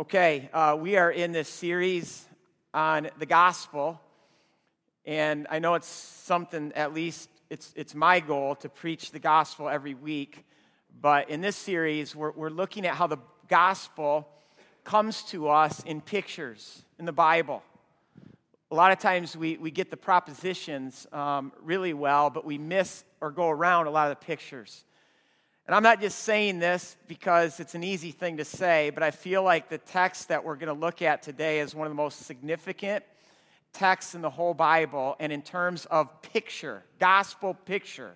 Okay, uh, we are in this series on the gospel, and I know it's something, at least it's, it's my goal to preach the gospel every week. But in this series, we're, we're looking at how the gospel comes to us in pictures in the Bible. A lot of times we, we get the propositions um, really well, but we miss or go around a lot of the pictures. And I'm not just saying this because it's an easy thing to say, but I feel like the text that we're going to look at today is one of the most significant texts in the whole Bible, and in terms of picture, gospel picture.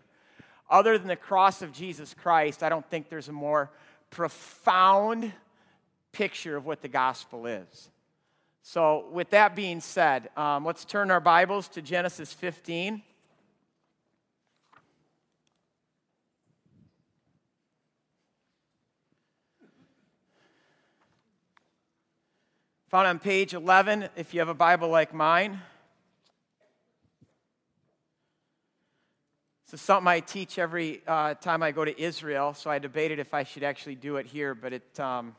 Other than the cross of Jesus Christ, I don't think there's a more profound picture of what the gospel is. So, with that being said, um, let's turn our Bibles to Genesis 15. Found on page 11, if you have a Bible like mine. This is something I teach every uh, time I go to Israel, so I debated if I should actually do it here, but it. Um,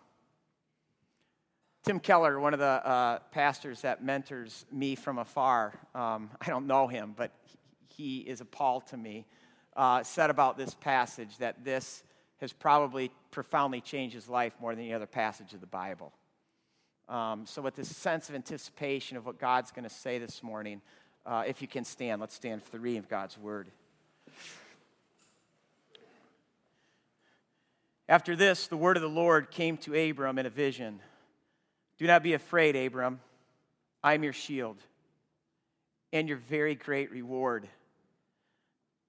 Tim Keller, one of the uh, pastors that mentors me from afar, um, I don't know him, but he is appalled to me, uh, said about this passage that this has probably profoundly changed his life more than any other passage of the Bible. Um, so, with this sense of anticipation of what God's going to say this morning, uh, if you can stand, let's stand for the reading of God's word. After this, the word of the Lord came to Abram in a vision Do not be afraid, Abram. I am your shield and your very great reward.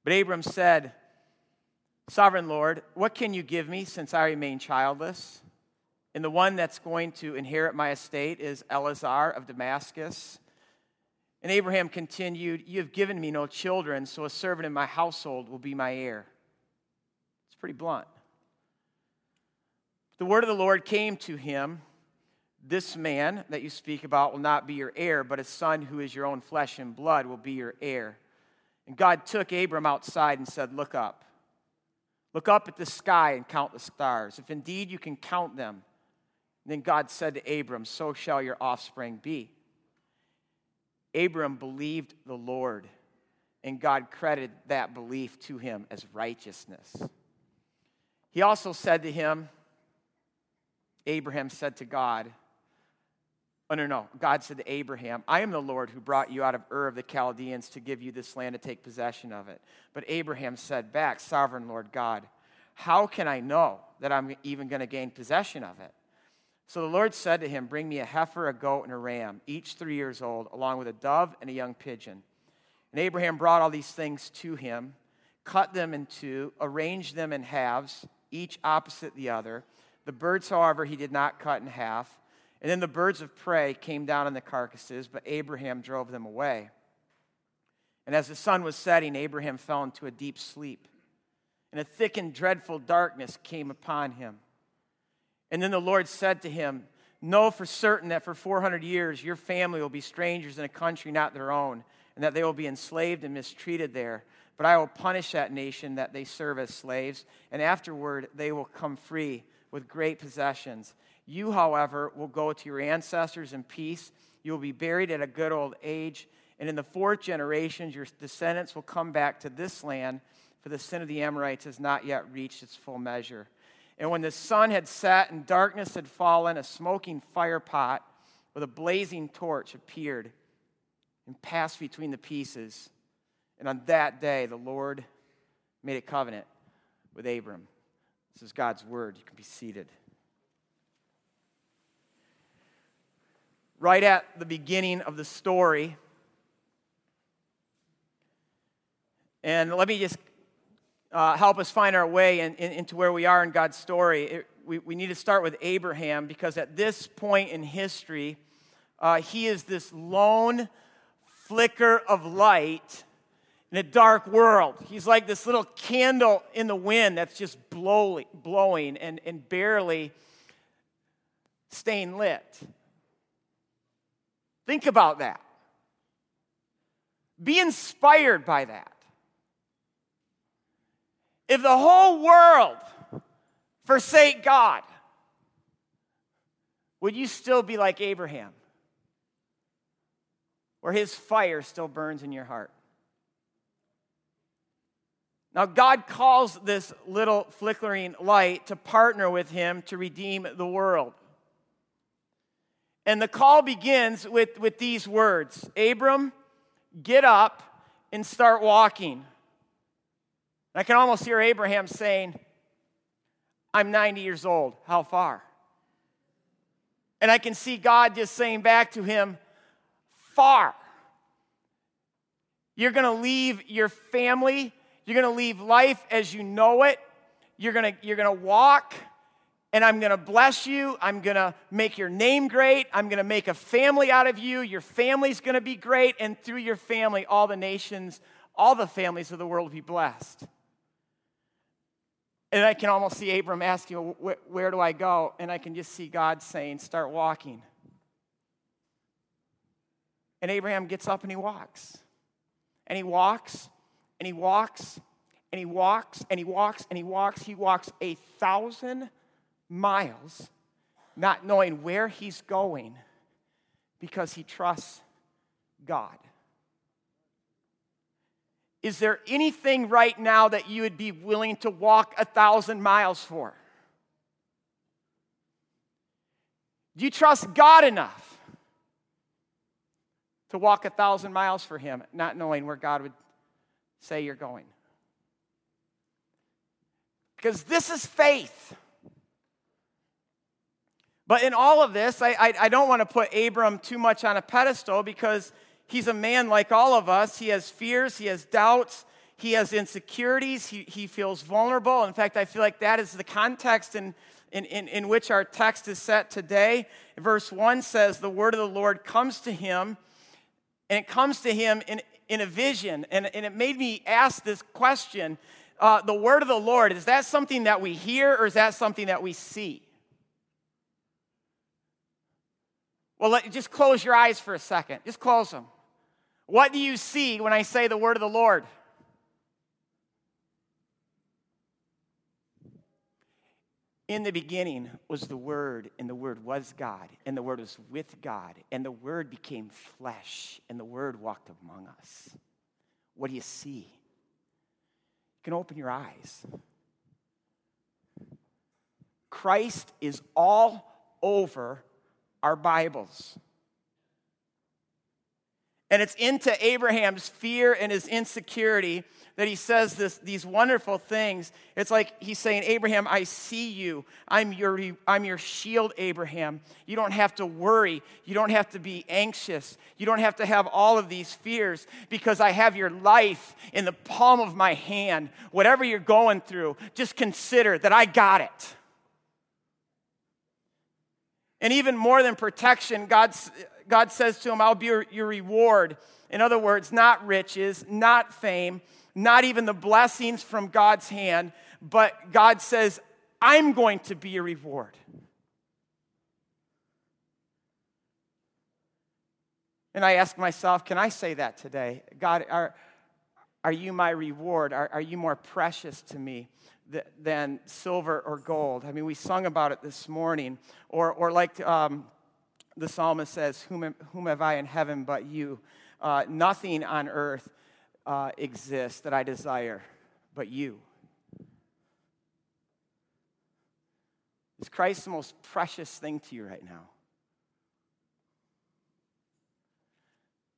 But Abram said, Sovereign Lord, what can you give me since I remain childless? And the one that's going to inherit my estate is Eliezer of Damascus. And Abraham continued, You have given me no children, so a servant in my household will be my heir. It's pretty blunt. The word of the Lord came to him This man that you speak about will not be your heir, but a son who is your own flesh and blood will be your heir. And God took Abram outside and said, Look up. Look up at the sky and count the stars. If indeed you can count them, then God said to Abram, So shall your offspring be. Abram believed the Lord, and God credited that belief to him as righteousness. He also said to him, Abraham said to God, Oh, no, no. God said to Abraham, I am the Lord who brought you out of Ur of the Chaldeans to give you this land to take possession of it. But Abraham said back, Sovereign Lord God, how can I know that I'm even going to gain possession of it? So the Lord said to him, Bring me a heifer, a goat, and a ram, each three years old, along with a dove and a young pigeon. And Abraham brought all these things to him, cut them in two, arranged them in halves, each opposite the other. The birds, however, he did not cut in half. And then the birds of prey came down on the carcasses, but Abraham drove them away. And as the sun was setting, Abraham fell into a deep sleep. And a thick and dreadful darkness came upon him. And then the Lord said to him, Know for certain that for 400 years your family will be strangers in a country not their own, and that they will be enslaved and mistreated there. But I will punish that nation that they serve as slaves, and afterward they will come free with great possessions. You, however, will go to your ancestors in peace. You will be buried at a good old age, and in the fourth generation your descendants will come back to this land, for the sin of the Amorites has not yet reached its full measure. And when the sun had set and darkness had fallen, a smoking fire pot with a blazing torch appeared and passed between the pieces. And on that day, the Lord made a covenant with Abram. This is God's word. You can be seated. Right at the beginning of the story, and let me just uh, help us find our way in, in, into where we are in God's story, it, we, we need to start with Abraham because at this point in history, uh, he is this lone flicker of light in a dark world. He's like this little candle in the wind that's just blowing, blowing and, and barely staying lit. Think about that. Be inspired by that. If the whole world forsake God, would you still be like Abraham? Where his fire still burns in your heart? Now, God calls this little flickering light to partner with him to redeem the world. And the call begins with, with these words Abram, get up and start walking. I can almost hear Abraham saying, I'm 90 years old. How far? And I can see God just saying back to him, Far. You're going to leave your family you're going to leave life as you know it. You're going to, you're to walk, and I'm going to bless you. I'm going to make your name great. I'm going to make a family out of you. Your family's going to be great. And through your family, all the nations, all the families of the world will be blessed. And I can almost see Abram asking, where, where do I go? And I can just see God saying, Start walking. And Abraham gets up and he walks. And he walks and he walks and he walks and he walks and he walks. He walks a thousand miles, not knowing where he's going because he trusts God. Is there anything right now that you would be willing to walk a thousand miles for? Do you trust God enough to walk a thousand miles for Him, not knowing where God would say you're going. Because this is faith. But in all of this, I, I, I, don't want to put Abram too much on a pedestal because he's a man like all of us. He has fears, he has doubts, he has insecurities, he, he feels vulnerable. In fact, I feel like that is the context in, in, in, in which our text is set today. Verse 1 says, The word of the Lord comes to him, and it comes to him in, in a vision, and, and it made me ask this question uh, The word of the Lord, is that something that we hear or is that something that we see? Well, let, just close your eyes for a second. Just close them. What do you see when I say the word of the Lord? In the beginning was the Word, and the Word was God, and the Word was with God, and the Word became flesh, and the Word walked among us. What do you see? You can open your eyes. Christ is all over our Bibles. And it's into Abraham's fear and his insecurity that he says this, these wonderful things. It's like he's saying, Abraham, I see you. I'm your, I'm your shield, Abraham. You don't have to worry. You don't have to be anxious. You don't have to have all of these fears because I have your life in the palm of my hand. Whatever you're going through, just consider that I got it. And even more than protection, God's, God says to him, I'll be your, your reward. In other words, not riches, not fame, not even the blessings from God's hand, but God says, I'm going to be your reward. And I ask myself, can I say that today? God, are, are you my reward? Are, are you more precious to me than silver or gold? I mean, we sung about it this morning. Or, or like um, the psalmist says, whom, whom have I in heaven but you? Uh, nothing on earth uh, exists that I desire but you. Is Christ the most precious thing to you right now?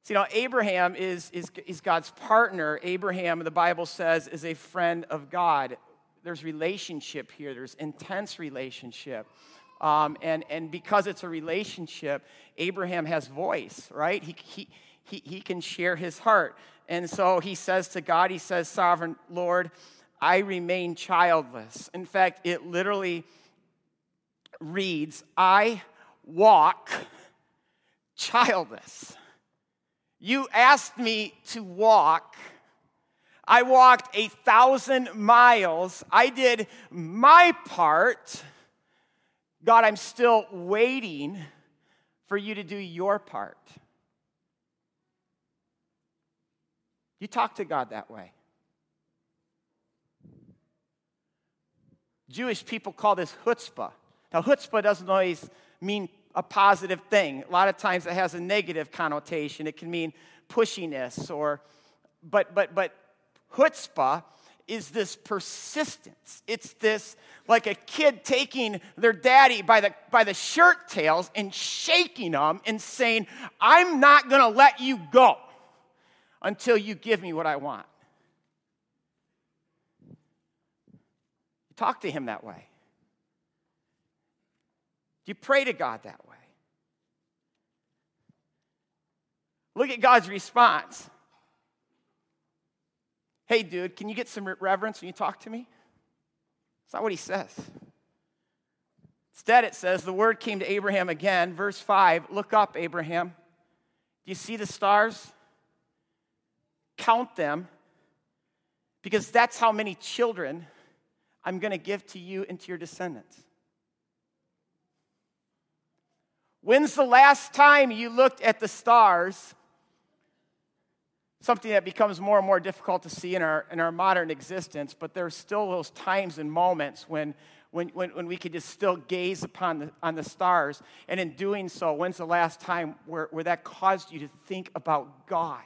See, now Abraham is, is, is God's partner. Abraham, the Bible says, is a friend of God. There's relationship here, there's intense relationship. Um, and, and because it's a relationship, Abraham has voice, right? He, he, he, he can share his heart. And so he says to God, he says, Sovereign Lord, I remain childless. In fact, it literally reads, I walk childless. You asked me to walk. I walked a thousand miles. I did my part. God, I'm still waiting for you to do your part. You talk to God that way. Jewish people call this chutzpah. Now, chutzpah doesn't always mean a positive thing. A lot of times it has a negative connotation. It can mean pushiness or, but, but, but chutzpah is this persistence. It's this like a kid taking their daddy by the, by the shirt tails and shaking them and saying, I'm not going to let you go until you give me what I want. You talk to him that way. Do you pray to God that way? Look at God's response. Hey, dude, can you get some reverence when you talk to me? That's not what he says. Instead, it says, the word came to Abraham again, verse 5 Look up, Abraham. Do you see the stars? Count them, because that's how many children I'm going to give to you and to your descendants. When's the last time you looked at the stars something that becomes more and more difficult to see in our, in our modern existence, but there's still those times and moments when, when, when, when we could just still gaze upon the, on the stars. And in doing so, when's the last time where, where that caused you to think about God?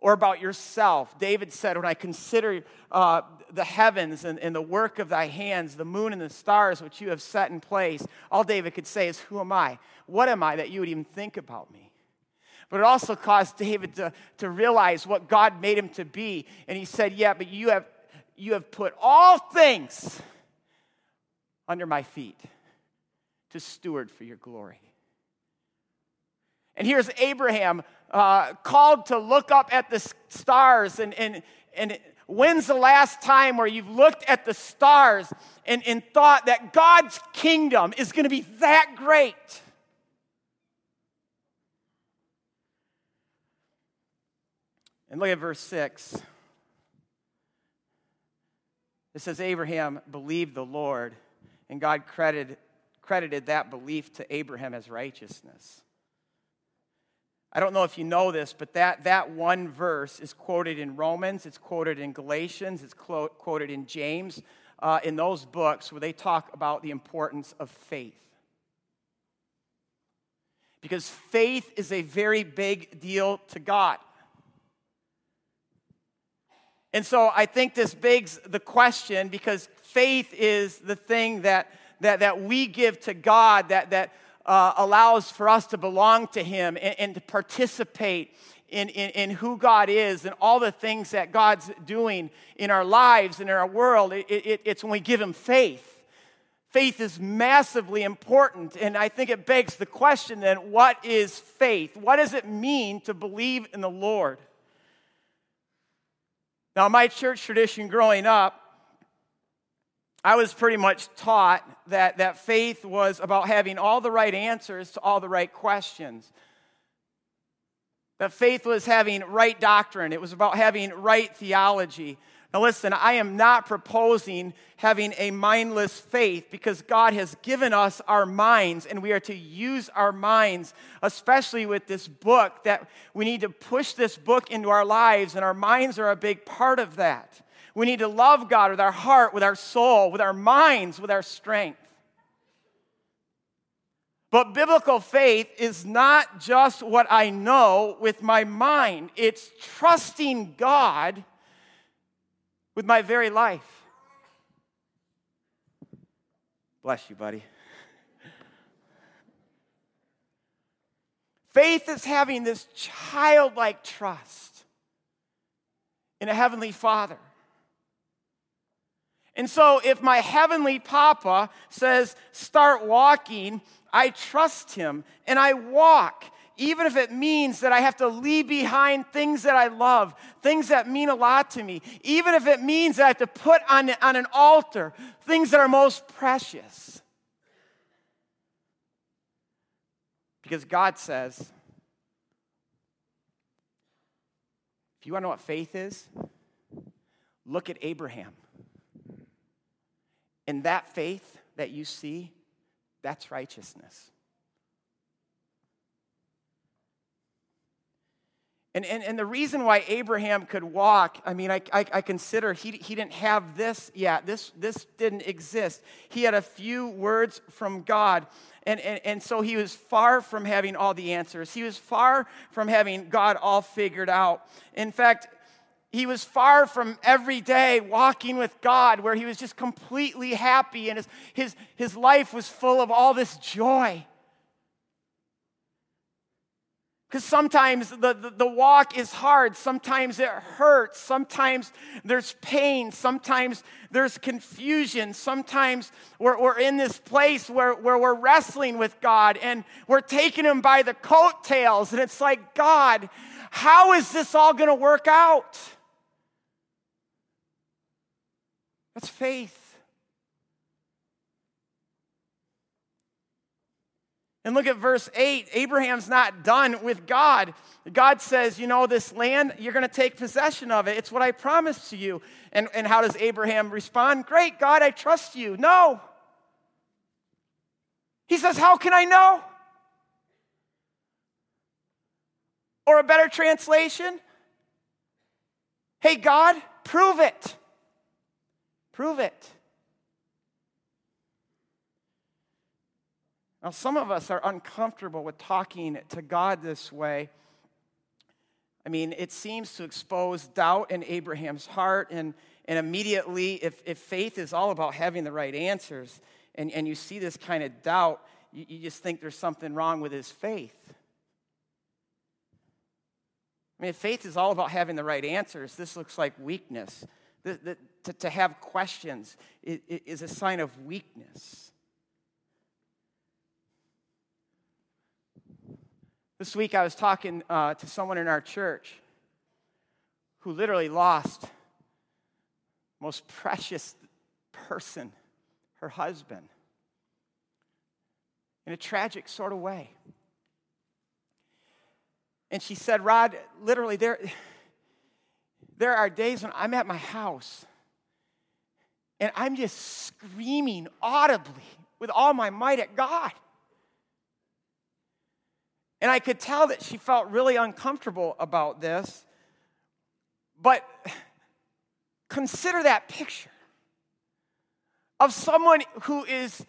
Or about yourself. David said, When I consider uh, the heavens and, and the work of thy hands, the moon and the stars which you have set in place, all David could say is, Who am I? What am I that you would even think about me? But it also caused David to, to realize what God made him to be. And he said, Yeah, but you have, you have put all things under my feet to steward for your glory. And here's Abraham uh, called to look up at the stars. And, and, and when's the last time where you've looked at the stars and, and thought that God's kingdom is going to be that great? And look at verse 6. It says, Abraham believed the Lord, and God credited, credited that belief to Abraham as righteousness. I don't know if you know this, but that, that one verse is quoted in Romans, it's quoted in Galatians, it's quoted in James, uh, in those books where they talk about the importance of faith. Because faith is a very big deal to God. And so I think this begs the question because faith is the thing that, that, that we give to God that, that uh, allows for us to belong to Him and, and to participate in, in, in, who God is and all the things that God's doing in our lives and in our world. It, it, it's when we give Him faith. Faith is massively important, and I think it begs the question then what is faith? What does it mean to believe in the Lord? Now, my church tradition growing up, I was pretty much taught that, that faith was about having all the right answers to all the right questions. That faith was having right doctrine, it was about having right theology. Now, listen, I am not proposing having a mindless faith because God has given us our minds and we are to use our minds, especially with this book, that we need to push this book into our lives, and our minds are a big part of that. We need to love God with our heart, with our soul, with our minds, with our strength. But biblical faith is not just what I know with my mind, it's trusting God with my very life. Bless you, buddy. Faith is having this childlike trust in a heavenly Father. And so, if my heavenly Papa says, start walking, I trust him and I walk even if it means that I have to leave behind things that I love, things that mean a lot to me, even if it means that I have to put on, on an altar things that are most precious. Because God says, if you want to know what faith is, look at Abraham. And that faith that you see, that's righteousness. And, and, and the reason why Abraham could walk, I mean, I, I, I, consider he, he didn't have this yet. This, this didn't exist. He had a few words from God. And, and, and so he was far from having all the answers. He was far from having God all figured out. In fact, he was far from every day walking with God where he was just completely happy and his, his, his life was full of all this joy. Because sometimes the, the, the, walk is hard. Sometimes it hurts. Sometimes there's pain. Sometimes there's confusion. Sometimes we're, we're in this place where, where we're wrestling with God and we're taking Him by the coattails. And it's like, God, how is this all going to work out? That's faith. And look at verse 8. Abraham's not done with God. God says, You know, this land, you're going to take possession of it. It's what I promised to you. And, and how does Abraham respond? Great, God, I trust you. No. He says, How can I know? Or a better translation, Hey, God, prove it. Prove it. Now, some of us are uncomfortable with talking to God this way. I mean, it seems to expose doubt in Abraham's heart, and, and immediately, if, if faith is all about having the right answers, and, and you see this kind of doubt, you, you just think there's something wrong with his faith. I mean, if faith is all about having the right answers, this looks like weakness. The, the, to, to have questions is a sign of weakness. This week I was talking uh, to someone in our church who literally lost most precious person, her husband, in a tragic sort of way. And she said, Rod, literally, there, there are days when I'm at my house and I'm just screaming audibly with all my might at God. And I could tell that she felt really uncomfortable about this. But consider that picture of someone who is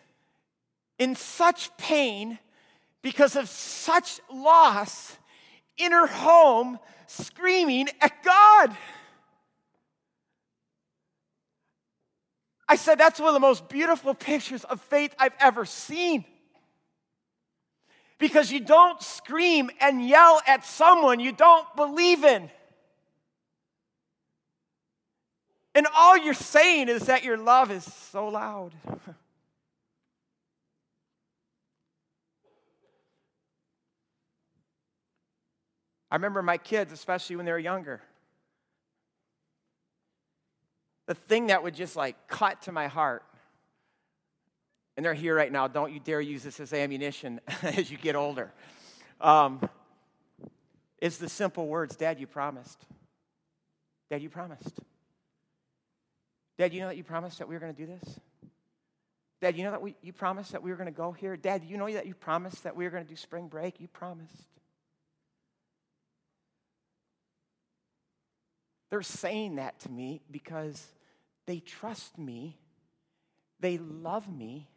in such pain because of such loss in her home, screaming at God. I said, that's one of the most beautiful pictures of faith I've ever seen because you don't scream and yell at someone you don't believe in. And all you're saying is that your love is so loud. I remember my kids, especially when they were younger. The thing that would just like cut to my heart and they're here right now. Don't you dare use this as ammunition as you get older. Um, it's the simple words Dad, you promised. Dad, you promised. Dad, you know that you promised that we were going to do this? Dad, you know that we, you promised that we were going to go here? Dad, you know that you promised that we were going to do spring break? You promised. They're saying that to me because they trust me, they love me,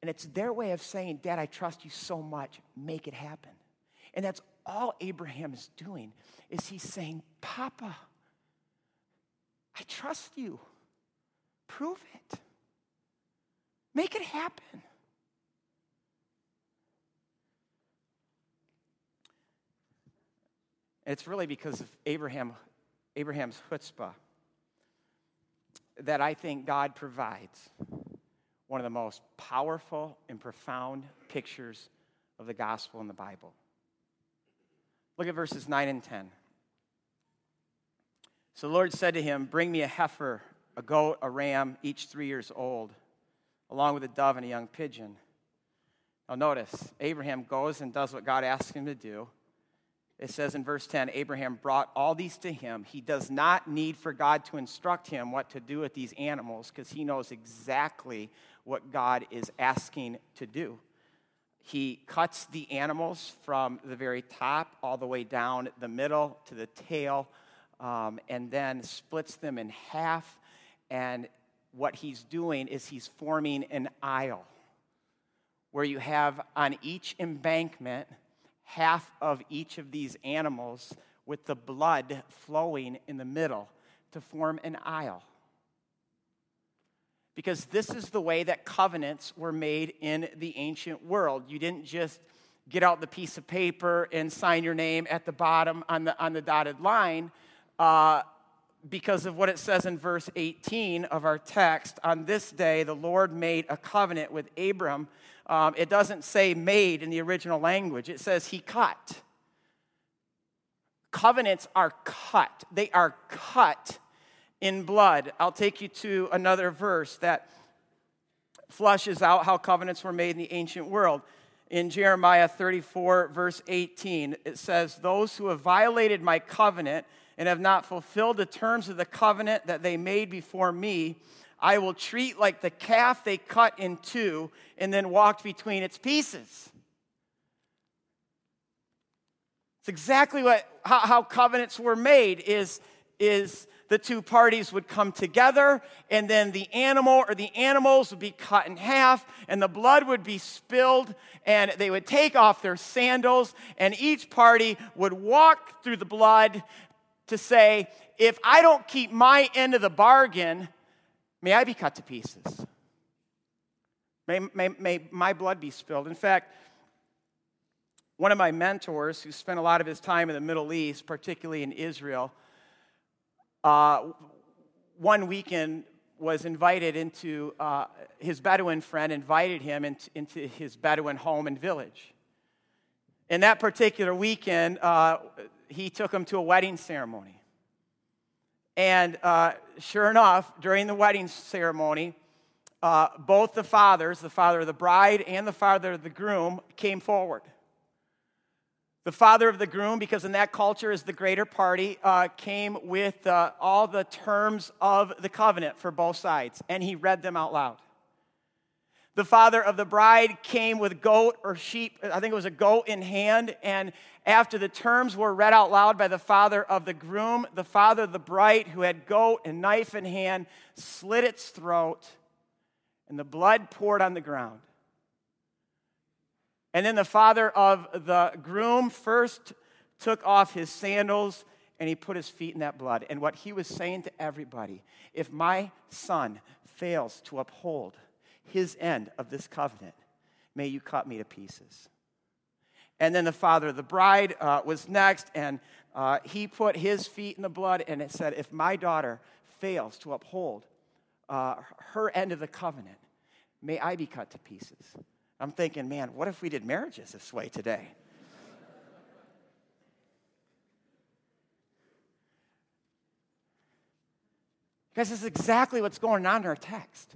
and it's their way of saying, Dad, I trust you so much, make it happen. And that's all Abraham is doing, is he's saying, Papa, I trust you. Prove it. Make it happen. it's really because of Abraham, Abraham's chutzpah that I think God provides one of the most powerful and profound pictures of the gospel in the Bible. Look at verses 9 and 10. So the Lord said to him, Bring me a heifer, a goat, a ram, each three years old, along with a dove and a young pigeon. Now, notice, Abraham goes and does what God asks him to do. It says in verse 10 Abraham brought all these to him. He does not need for God to instruct him what to do with these animals because he knows exactly what God is asking to do. he cuts the animals from the very top all the way down the middle to the tail, um, and then splits them in half. And what he's doing is he's forming an aisle where you have on each embankment half of each of these animals with the blood flowing in the middle to form an aisle because this is the way that covenants were made in the ancient world. You didn't just get out the piece of paper and sign your name at the bottom on the, on the dotted line. Uh, because of what it says in verse 18 of our text, on this day the Lord made a covenant with Abram. Um, it doesn't say made in the original language, it says he cut. Covenants are cut, they are cut in blood. I'll take you to another verse that flushes out how covenants were made in the ancient world. In Jeremiah 34, verse 18, it says, Those who have violated my covenant and have not fulfilled the terms of the covenant that they made before me, I will treat like the calf they cut in two and then walked between its pieces. It's exactly what, how, how covenants were made is, is the two parties would come together, and then the animal or the animals would be cut in half, and the blood would be spilled, and they would take off their sandals, and each party would walk through the blood to say, If I don't keep my end of the bargain, may I be cut to pieces. May, may, may my blood be spilled. In fact, one of my mentors, who spent a lot of his time in the Middle East, particularly in Israel, uh, one weekend was invited into, uh, his Bedouin friend invited him into, into, his Bedouin home and village. In that particular weekend, uh, he took him to a wedding ceremony. And uh, sure enough, during the wedding ceremony, uh, both the fathers, the father of the bride and the father of the groom, came forward. The father of the groom, because in that culture is the greater party, uh, came with uh, all the terms of the covenant for both sides, and he read them out loud. The father of the bride came with goat or sheep, I think it was a goat in hand, and after the terms were read out loud by the father of the groom, the father of the bride, who had goat and knife in hand, slit its throat, and the blood poured on the ground. And then the father of the groom first took off his sandals and he put his feet in that blood. And what he was saying to everybody if my son fails to uphold his end of this covenant, may you cut me to pieces. And then the father of the bride uh, was next, and uh, he put his feet in the blood, and it said, If my daughter fails to uphold uh, her end of the covenant, may I be cut to pieces. I'm thinking, man, what if we did marriages this way today? Because this is exactly what's going on in our text.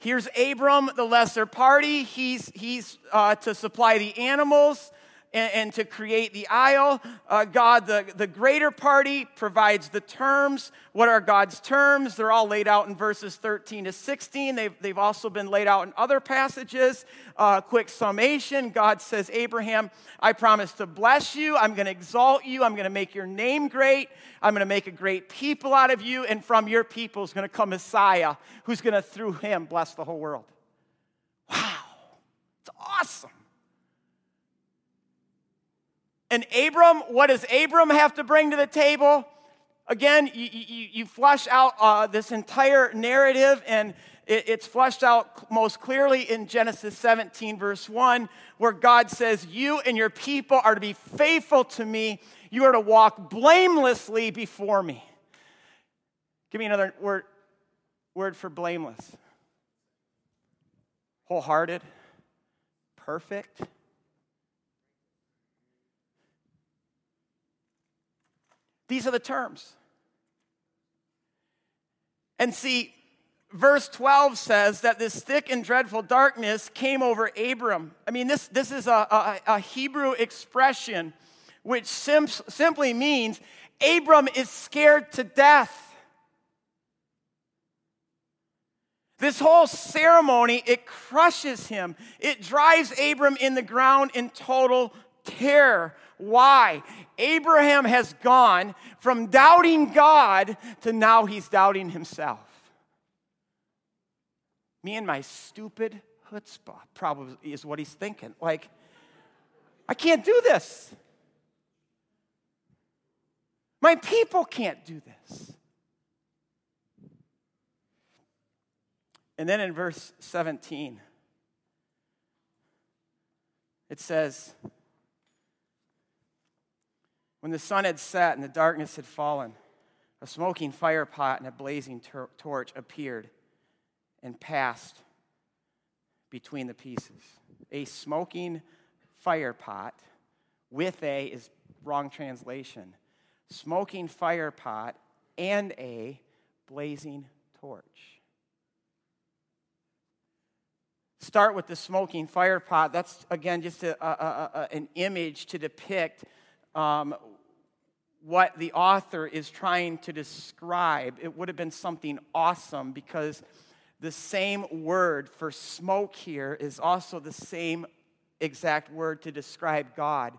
Here's Abram, the lesser party. He's, he's uh, to supply the animals and, and to create the aisle. Uh, God, the, the greater party, provides the terms. What are God's terms? They're all laid out in verses 13 to 16. They've, they've also been laid out in other passages. Uh, quick summation God says, Abraham, I promise to bless you. I'm going to exalt you. I'm going to make your name great. I'm going to make a great people out of you. And from your people is going to come Messiah who's going to, through him, bless the whole world. Wow, it's awesome. And Abram, what does Abram have to bring to the table? Again, you, you, you flush out uh, this entire narrative, and it, it's flushed out most clearly in Genesis 17, verse 1, where God says, You and your people are to be faithful to me. You are to walk blamelessly before me. Give me another word, word for blameless wholehearted, perfect These are the terms. And see, verse 12 says that this thick and dreadful darkness came over Abram. I mean, this, this is a, a, a Hebrew expression which sim- simply means Abram is scared to death. This whole ceremony, it crushes him. It drives Abram in the ground in total terror. Why? Abraham has gone from doubting God to now he's doubting himself. Me and my stupid chutzpah probably is what he's thinking. Like, I can't do this. My people can't do this. And then in verse 17, it says, When the sun had set and the darkness had fallen, a smoking fire pot and a blazing tor- torch appeared and passed between the pieces. A smoking fire pot with a is wrong translation. Smoking fire pot and a blazing torch. start with the smoking fire pot. That's, again, just a, a, a, an image to depict um, what the author is trying to describe. It would have been something awesome because the same word for smoke here is also the same exact word to describe God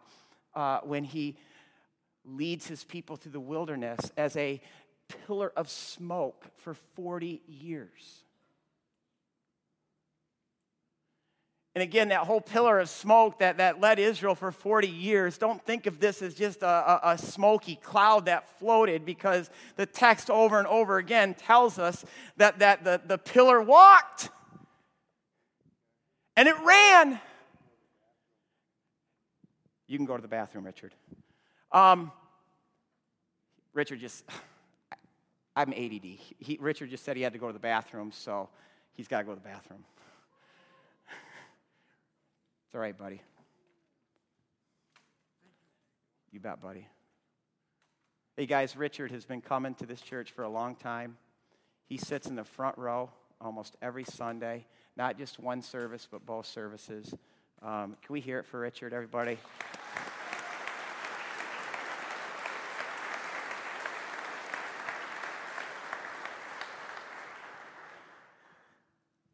uh, when he leads his people through the wilderness as a pillar of smoke for 40 years. And again, that whole pillar of smoke that, that led Israel for 40 years, don't think of this as just a, a, a, smoky cloud that floated because the text over and over again tells us that, that the, the pillar walked and it ran. You can go to the bathroom, Richard. Um, Richard just, I'm ADD. He, Richard just said he had to go to the bathroom, so he's got to go to the bathroom. It's all right, buddy. You bet, buddy. Hey, guys, Richard has been coming to this church for a long time. He sits in the front row almost every Sunday, not just one service, but both services. Um, can we hear it for Richard, everybody?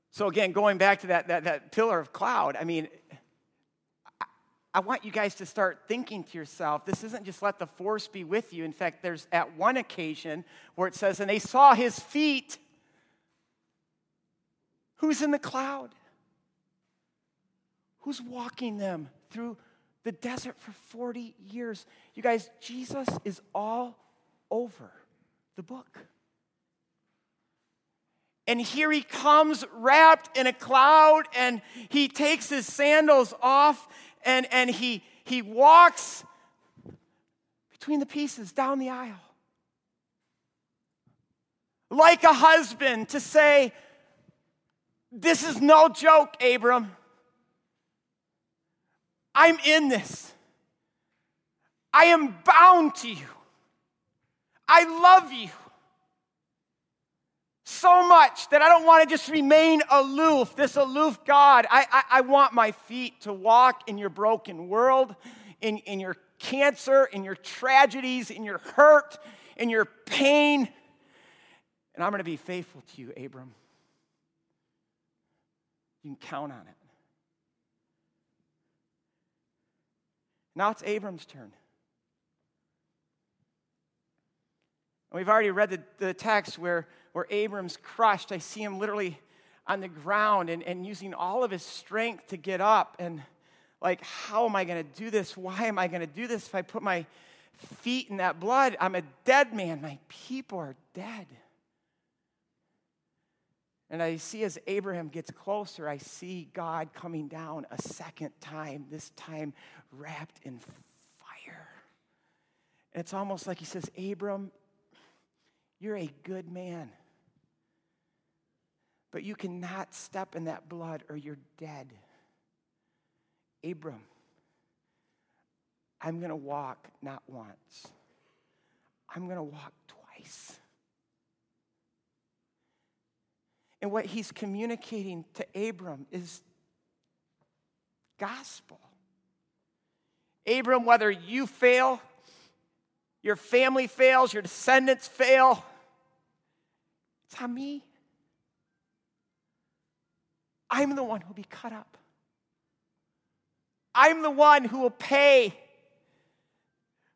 So, again, going back to that, that, that pillar of cloud, I mean, I want you guys to start thinking to yourself, this isn't just let the force be with you. In fact, there's at one occasion where it says, and they saw his feet. Who's in the cloud? Who's walking them through the desert for 40 years? You guys, Jesus is all over the book. And here he comes wrapped in a cloud, and he takes his sandals off and, and he, he walks between the pieces down the aisle. Like a husband to say, This is no joke, Abram. I'm in this. I am bound to you. I love you so much that I don't want to just remain aloof, this aloof God. I, I, I, want my feet to walk in your broken world, in, in your cancer, in your tragedies, in your hurt, in your pain. And I'm going to be faithful to you, Abram. You can count on it. Now it's Abram's turn. And we've already read the, the text where where Abram's crushed. I see him literally on the ground and, and using all of his strength to get up. And like, how am I going to do this? Why am I going to do this if I put my feet in that blood? I'm a dead man. My people are dead. And I see as Abraham gets closer, I see God coming down a second time, this time wrapped in fire. And it's almost like he says, Abram, you're a good man. But you cannot step in that blood or you're dead. Abram, I'm going to walk not once, I'm going to walk twice. And what he's communicating to Abram is gospel. Abram, whether you fail, your family fails, your descendants fail, it's on me. I'm the one who will be cut up. I'm the one who will pay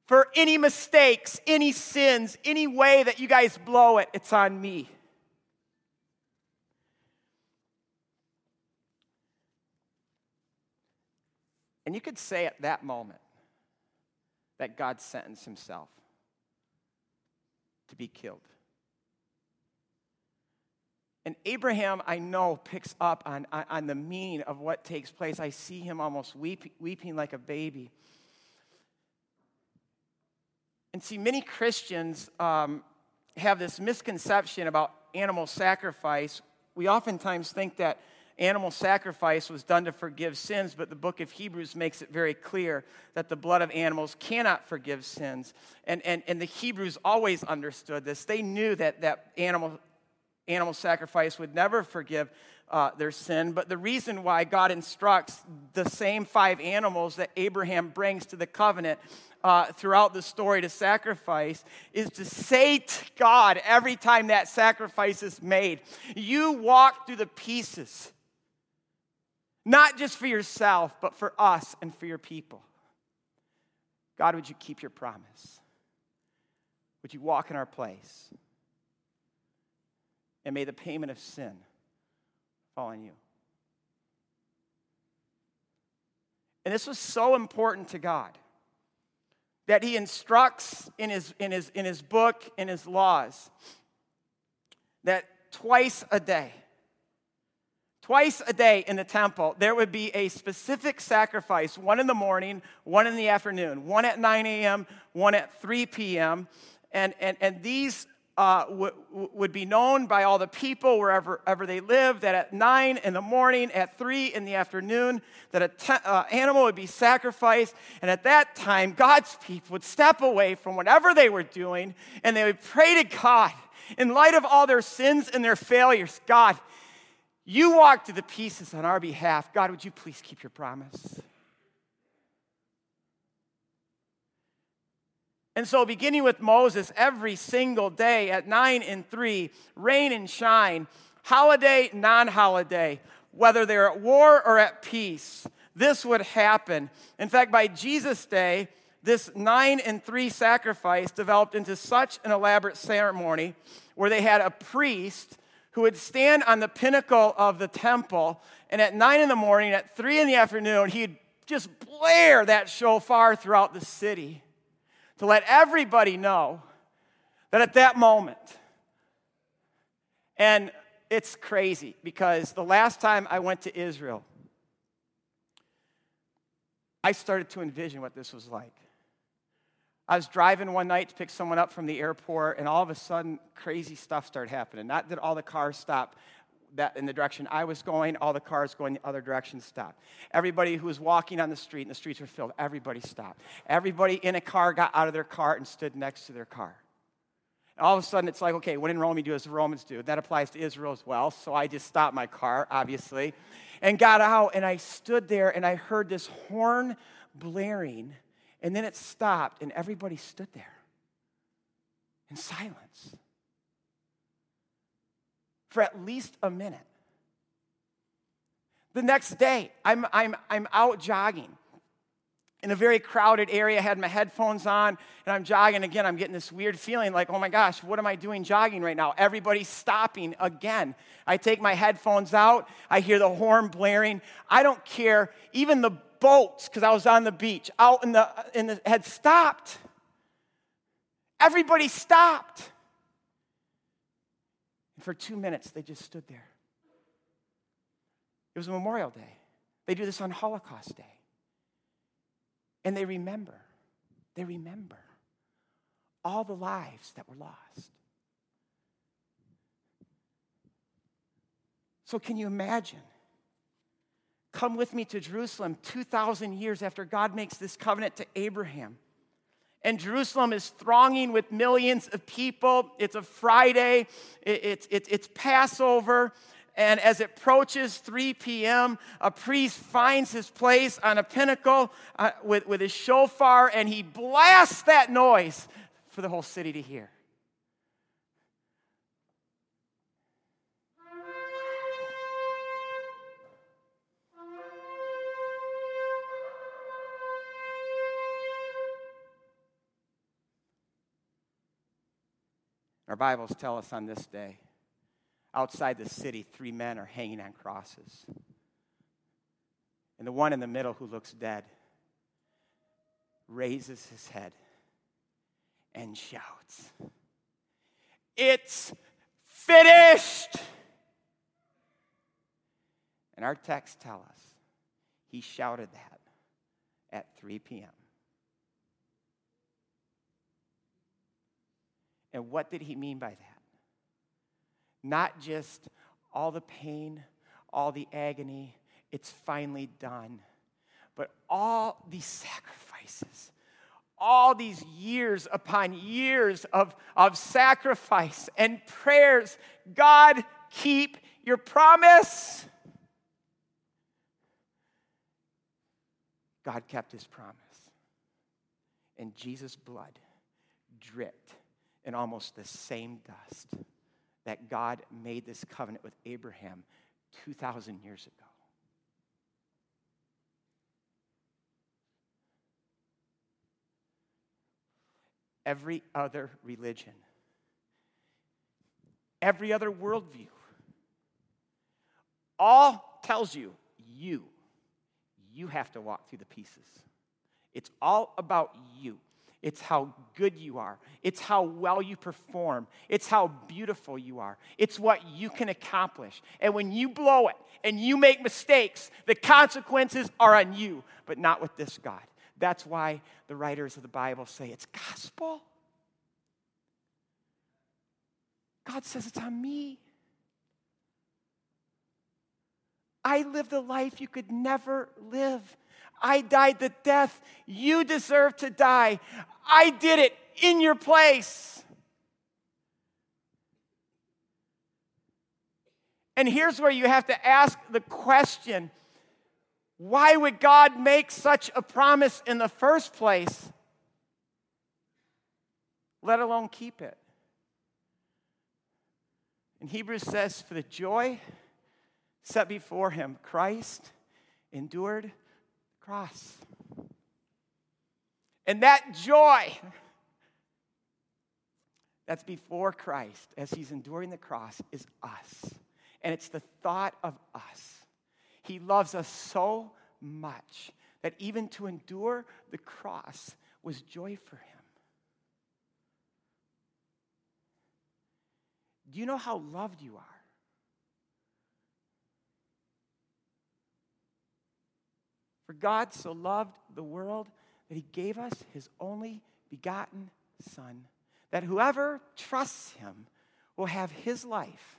for any mistakes, any sins, any way that you guys blow it. It's on me. And you could say at that moment that God sentenced himself to be killed. And Abraham, I know, picks up on, on, the meaning of what takes place. I see him almost weep, weeping like a baby. And see, many Christians um, have this misconception about animal sacrifice. We oftentimes think that animal sacrifice was done to forgive sins, but the book of Hebrews makes it very clear that the blood of animals cannot forgive sins. And, and, and the Hebrews always understood this. They knew that, that animal animal sacrifice would never forgive uh, their sin. But the reason why God instructs the same five animals that Abraham brings to the covenant uh, throughout the story to sacrifice is to say to God every time that sacrifice is made, You walk through the pieces, not just for yourself, but for us and for your people. God, would you keep your promise? Would you walk in our place? And may the payment of sin fall on you. And this was so important to God that he instructs in his, in his, in his book, in his laws, that twice a day, twice a day in the temple, there would be a specific sacrifice one in the morning, one in the afternoon, one at 9 a.m., one at 3 p.m. And, and, and these uh, w- would be known by all the people wherever ever they lived that at 9 in the morning, at 3 in the afternoon, that an te- uh, animal would be sacrificed. And at that time, God's people would step away from whatever they were doing and they would pray to God in light of all their sins and their failures. God, you walked to the pieces on our behalf. God, would you please keep your promise? And so, beginning with Moses, every single day at 9 and 3, rain and shine, holiday, non holiday, whether they're at war or at peace, this would happen. In fact, by Jesus' day, this 9 and 3 sacrifice developed into such an elaborate ceremony where they had a priest who would stand on the pinnacle of the temple, and at 9 in the morning, at 3 in the afternoon, he'd just blare that shofar throughout the city to let everybody know that at that moment, and it's crazy because the last time I went to Israel, I started to envision what this was like. I was driving one night to pick someone up from the airport, and all of a sudden, crazy stuff started happening. Not that all the cars stopped, that in the direction I was going, all the cars going the other direction stopped. Everybody who was walking on the street, and the streets were filled, everybody stopped. Everybody in a car got out of their car and stood next to their car. And all of a sudden, it's like, okay, when in Rome, you do as the Romans do. That applies to Israel as well. So I just stopped my car, obviously, and got out, and I stood there, and I heard this horn blaring, and then it stopped, and everybody stood there in silence for at least a minute. The next day, I'm, I'm, I'm out jogging in a very crowded area, I had my headphones on, and I'm jogging again. I'm getting this weird feeling like, oh my gosh, what am I doing jogging right now? Everybody's stopping again. I take my headphones out, I hear the horn blaring. I don't care. Even the boats, because I was on the beach, out in the, in the had stopped. Everybody stopped. And for two minutes, they just stood there. It was Memorial Day. They do this on Holocaust Day. And they remember, they remember all the lives that were lost. So, can you imagine? Come with me to Jerusalem 2,000 years after God makes this covenant to Abraham and Jerusalem is thronging with millions of people. It's a Friday, it's, it's, it's Passover. And as it approaches 3 p.m., a priest finds his place on a pinnacle uh, with, with his shofar and he blasts that noise for the whole city to hear. Bibles tell us on this day, outside the city, three men are hanging on crosses. And the one in the middle who looks dead raises his head and shouts, It's finished! And our texts tell us he shouted that at 3 p.m. And what did he mean by that? Not just all the pain, all the agony, it's finally done, but all these sacrifices, all these years upon years of, of sacrifice and prayers. God, keep your promise. God kept his promise. And Jesus' blood dripped in almost the same dust that God made this covenant with Abraham 2,000 years ago. Every other religion, every other worldview, all tells you you, you have to walk through the pieces. It's all about you. It's how good you are. It's how well you perform. It's how beautiful you are. It's what you can accomplish. And when you blow it and you make mistakes, the consequences are on you, but not with this God. That's why the writers of the Bible say it's gospel. God says it's on me. I lived a life you could never live. I died the death you deserve to die. I did it in your place. And here's where you have to ask the question why would God make such a promise in the first place, let alone keep it? And Hebrews says, For the joy set before him, Christ endured cross. And that joy that's before Christ as he's enduring the cross is us. And it's the thought of us. He loves us so much that even to endure the cross was joy for him. Do you know how loved you are? For God so loved the world that he gave us his only begotten Son, that whoever trusts him will have his life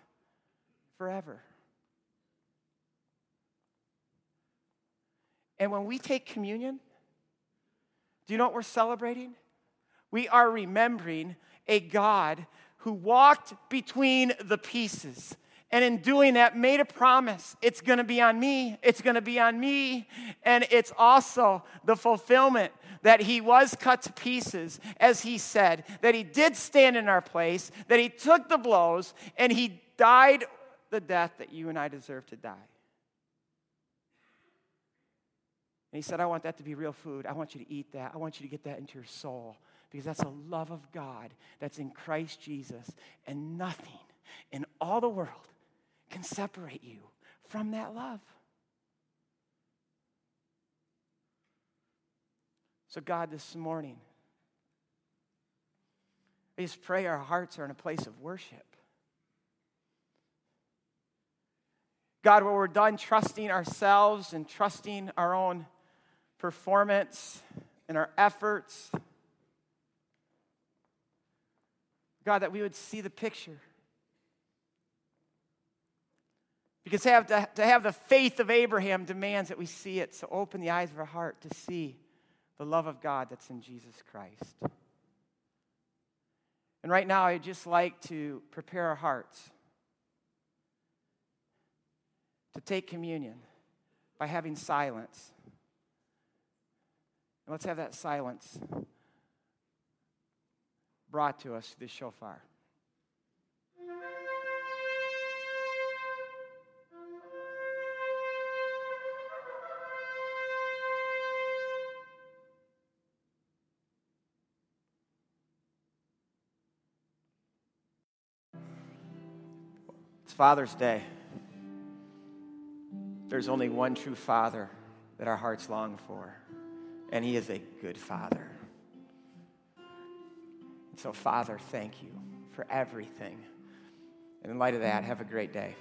forever. And when we take communion, do you know what we're celebrating? We are remembering a God who walked between the pieces and in doing that, made a promise. It's going to be on me. It's going to be on me. And it's also the fulfillment that he was cut to pieces, as he said, that he did stand in our place, that he took the blows, and he died the death that you and I deserve to die. And he said, I want that to be real food. I want you to eat that. I want you to get that into your soul because that's the love of God that's in Christ Jesus, and nothing in all the world can separate you from that love. So, God, this morning, I just pray our hearts are in a place of worship. God, when we're done trusting ourselves and trusting our own performance and our efforts, God, that we would see the picture Because to have, to, to have the faith of Abraham demands that we see it. So open the eyes of our heart to see the love of God that's in Jesus Christ. And right now, I'd just like to prepare our hearts to take communion by having silence. And let's have that silence brought to us through the shofar. Father's Day. There's only one true Father that our hearts long for, and He is a good Father. So, Father, thank you for everything. And in light of that, have a great day.